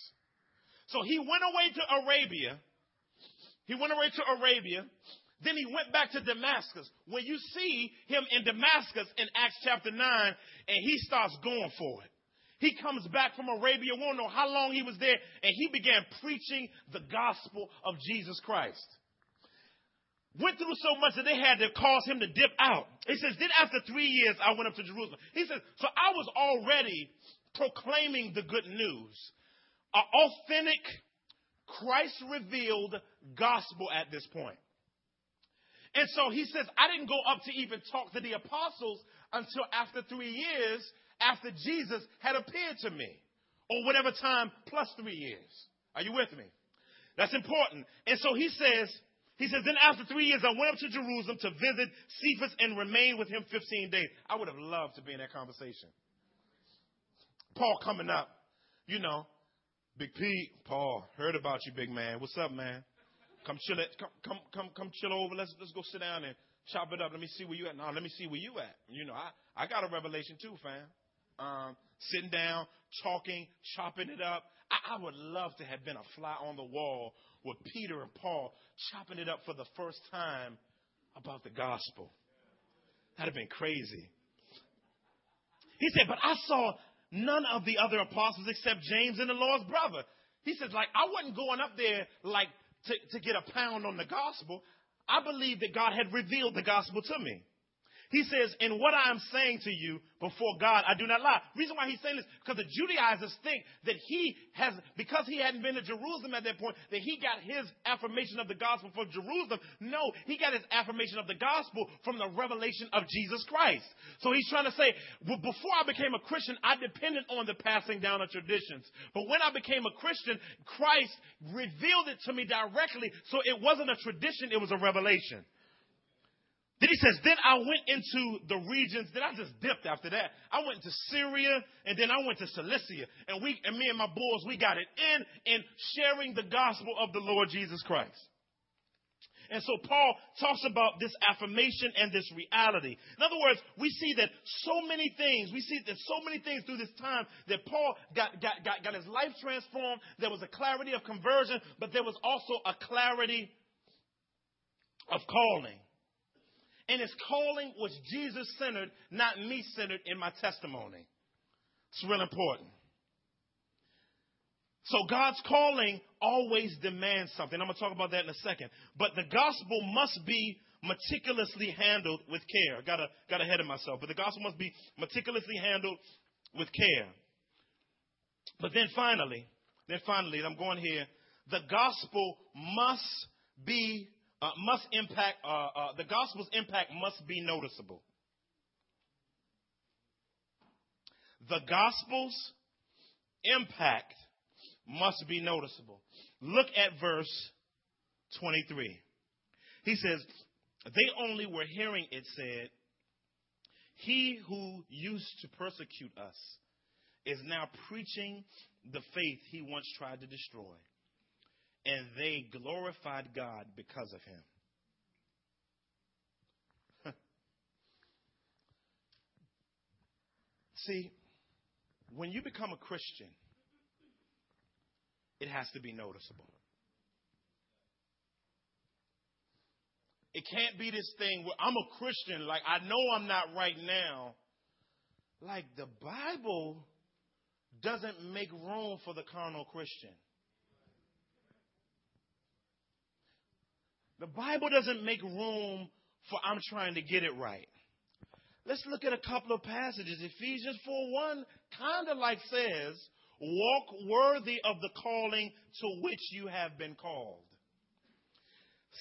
So he went away to Arabia. He went away to Arabia. Then he went back to Damascus. When you see him in Damascus in Acts chapter 9, and he starts going for it. He comes back from Arabia. We don't know how long he was there. And he began preaching the gospel of Jesus Christ. Went through so much that they had to cause him to dip out. He says, then after three years, I went up to Jerusalem. He says, so I was already proclaiming the good news. An authentic, Christ revealed gospel at this point. And so he says, I didn't go up to even talk to the apostles until after three years after Jesus had appeared to me, or whatever time plus three years. Are you with me? That's important. And so he says, he says, then after three years, I went up to Jerusalem to visit Cephas and remain with him 15 days. I would have loved to be in that conversation. Paul coming up, you know, Big Pete, Paul, heard about you, big man. What's up, man? Come chill it. Come, come, come, come chill over. Let's let's go sit down and chop it up. Let me see where you at. No, let me see where you at. You know, I, I got a revelation too, fam. Um, sitting down, talking, chopping it up. I, I would love to have been a fly on the wall with Peter and Paul chopping it up for the first time about the gospel. That'd have been crazy. He said, but I saw none of the other apostles except James and the Lord's brother. He says, like, I wasn't going up there like to, to get a pound on the gospel. I believe that God had revealed the gospel to me. He says, in what I am saying to you before God, I do not lie. Reason why he's saying this, because the Judaizers think that he has, because he hadn't been to Jerusalem at that point, that he got his affirmation of the gospel from Jerusalem. No, he got his affirmation of the gospel from the revelation of Jesus Christ. So he's trying to say, well, before I became a Christian, I depended on the passing down of traditions. But when I became a Christian, Christ revealed it to me directly, so it wasn't a tradition, it was a revelation. Then he says, then I went into the regions, then I just dipped after that. I went to Syria and then I went to Cilicia. And we, and me and my boys, we got it in, in sharing the gospel of the Lord Jesus Christ. And so Paul talks about this affirmation and this reality. In other words, we see that so many things, we see that so many things through this time that Paul got, got, got, got his life transformed. There was a clarity of conversion, but there was also a clarity of calling. And his calling was Jesus centered, not me centered in my testimony. It's real important. So God's calling always demands something. I'm going to talk about that in a second. But the gospel must be meticulously handled with care. I got, a, got ahead of myself. But the gospel must be meticulously handled with care. But then finally, then finally, I'm going here, the gospel must be uh, must impact, uh, uh, the gospel's impact must be noticeable. The gospel's impact must be noticeable. Look at verse 23. He says, They only were hearing it said, He who used to persecute us is now preaching the faith he once tried to destroy and they glorified God because of him. See, when you become a Christian, it has to be noticeable. It can't be this thing where I'm a Christian, like I know I'm not right now. Like the Bible doesn't make room for the carnal Christian. The Bible doesn't make room for I'm trying to get it right. Let's look at a couple of passages. Ephesians 4 1 kind of like says, Walk worthy of the calling to which you have been called.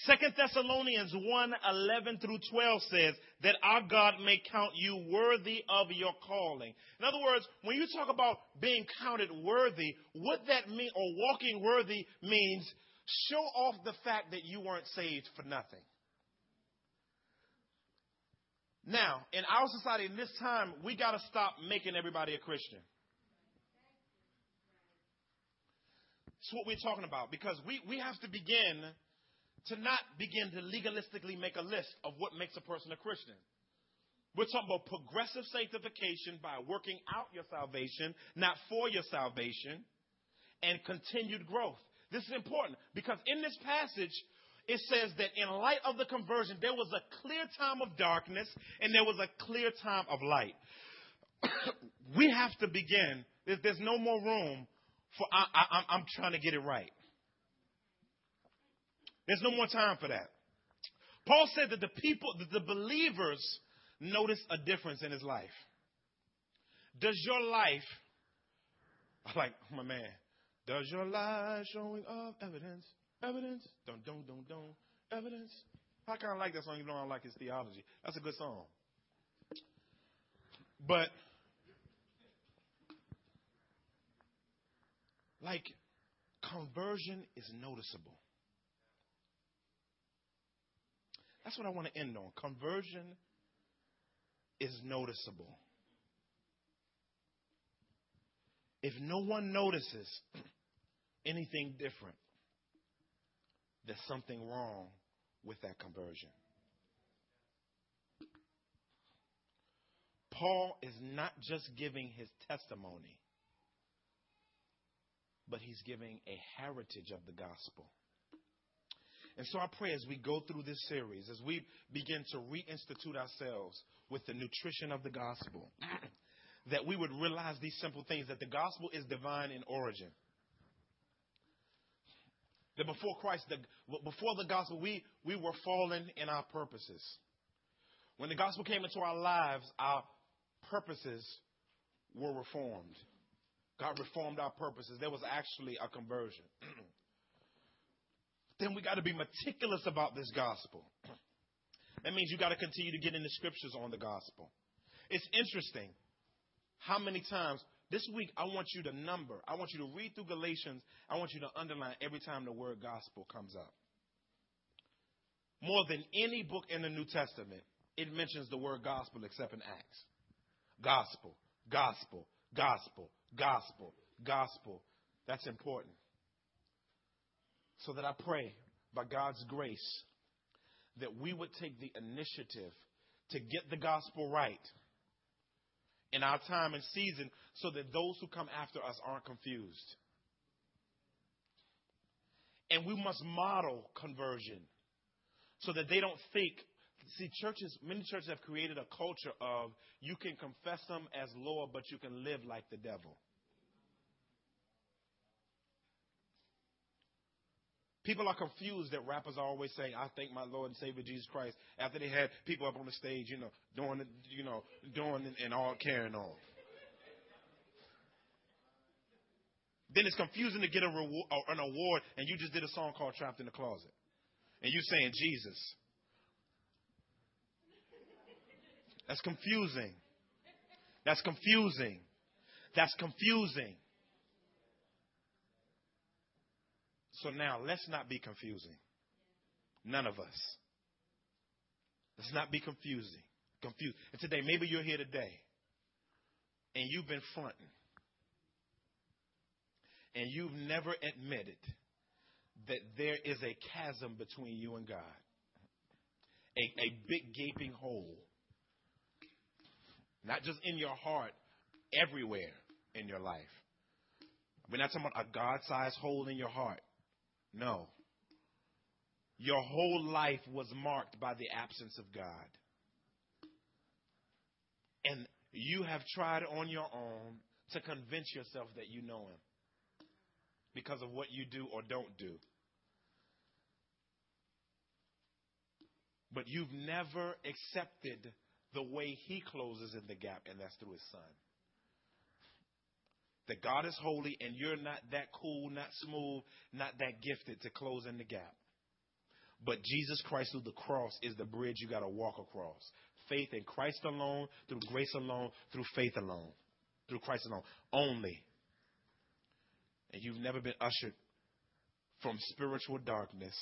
Second Thessalonians 1 11 through 12 says that our God may count you worthy of your calling. In other words, when you talk about being counted worthy, what that mean or walking worthy means show off the fact that you weren't saved for nothing. Now, in our society, in this time, we got to stop making everybody a Christian. That's what we're talking about because we, we have to begin to not begin to legalistically make a list of what makes a person a Christian. We're talking about progressive sanctification by working out your salvation, not for your salvation, and continued growth. This is important because in this passage, it says that in light of the conversion, there was a clear time of darkness and there was a clear time of light. we have to begin. There's, no more room for I, I'm trying to get it right. There's no more time for that. Paul said that the people, that the believers notice a difference in his life. Does your life, like my man, does your life showing of evidence? Evidence? Don't, don't, don't, don't. Evidence? I kind of like that song, even though I don't like his theology. That's a good song. But, like, conversion is noticeable. That's what I want to end on. Conversion is noticeable. If no one notices anything different, there's something wrong with that conversion. Paul is not just giving his testimony, but he's giving a heritage of the gospel. And so I pray as we go through this series, as we begin to reinstitute ourselves with the nutrition of the gospel, that we would realize these simple things that the gospel is divine in origin. That before Christ, the, before the gospel, we, we were fallen in our purposes. When the gospel came into our lives, our purposes were reformed. God reformed our purposes. There was actually a conversion. then we got to be meticulous about this gospel. that means you got to continue to get in the scriptures on the gospel. It's interesting how many times this week I want you to number, I want you to read through Galatians, I want you to underline every time the word gospel comes up. More than any book in the New Testament, it mentions the word gospel except in Acts. Gospel, gospel, gospel, gospel, gospel. That's important. So that I pray by God's grace that we would take the initiative to get the gospel right in our time and season so that those who come after us aren't confused. And we must model conversion so that they don't think See, churches, many churches have created a culture of you can confess them as Lord, but you can live like the devil. People are confused that rappers are always saying, "I thank my Lord and Savior Jesus Christ." After they had people up on the stage, you know, doing, you know, doing and all carrying on. Then it's confusing to get a reward, an award, and you just did a song called "Trapped in the Closet," and you saying Jesus. That's confusing. That's confusing. That's confusing. So now let's not be confusing. None of us. Let's not be confusing. Confused. And today, maybe you're here today and you've been fronting. And you've never admitted that there is a chasm between you and God. A, a big gaping hole not just in your heart, everywhere in your life. We're not talking about a God sized hole in your heart. No. Your whole life was marked by the absence of God. And you have tried on your own to convince yourself that you know Him because of what you do or don't do. But you've never accepted the way He closes in the gap, and that's through His Son. That God is holy, and you're not that cool, not smooth, not that gifted to close in the gap. But Jesus Christ through the cross is the bridge you got to walk across. Faith in Christ alone, through grace alone, through faith alone, through Christ alone. Only. And you've never been ushered from spiritual darkness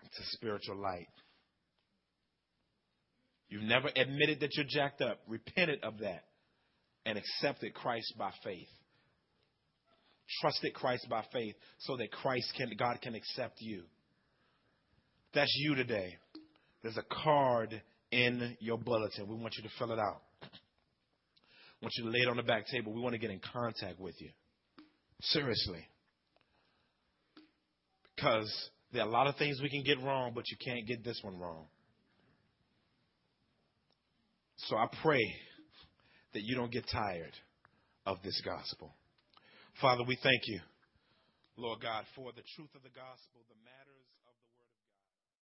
to spiritual light. You've never admitted that you're jacked up, repented of that, and accepted Christ by faith. Trusted Christ by faith so that Christ can, God can accept you. That's you today. There's a card in your bulletin. We want you to fill it out. I want you to lay it on the back table. We want to get in contact with you. Seriously. Because there are a lot of things we can get wrong, but you can't get this one wrong. So I pray that you don't get tired of this gospel. Father, we thank you, Lord God, for the truth of the gospel, the matters.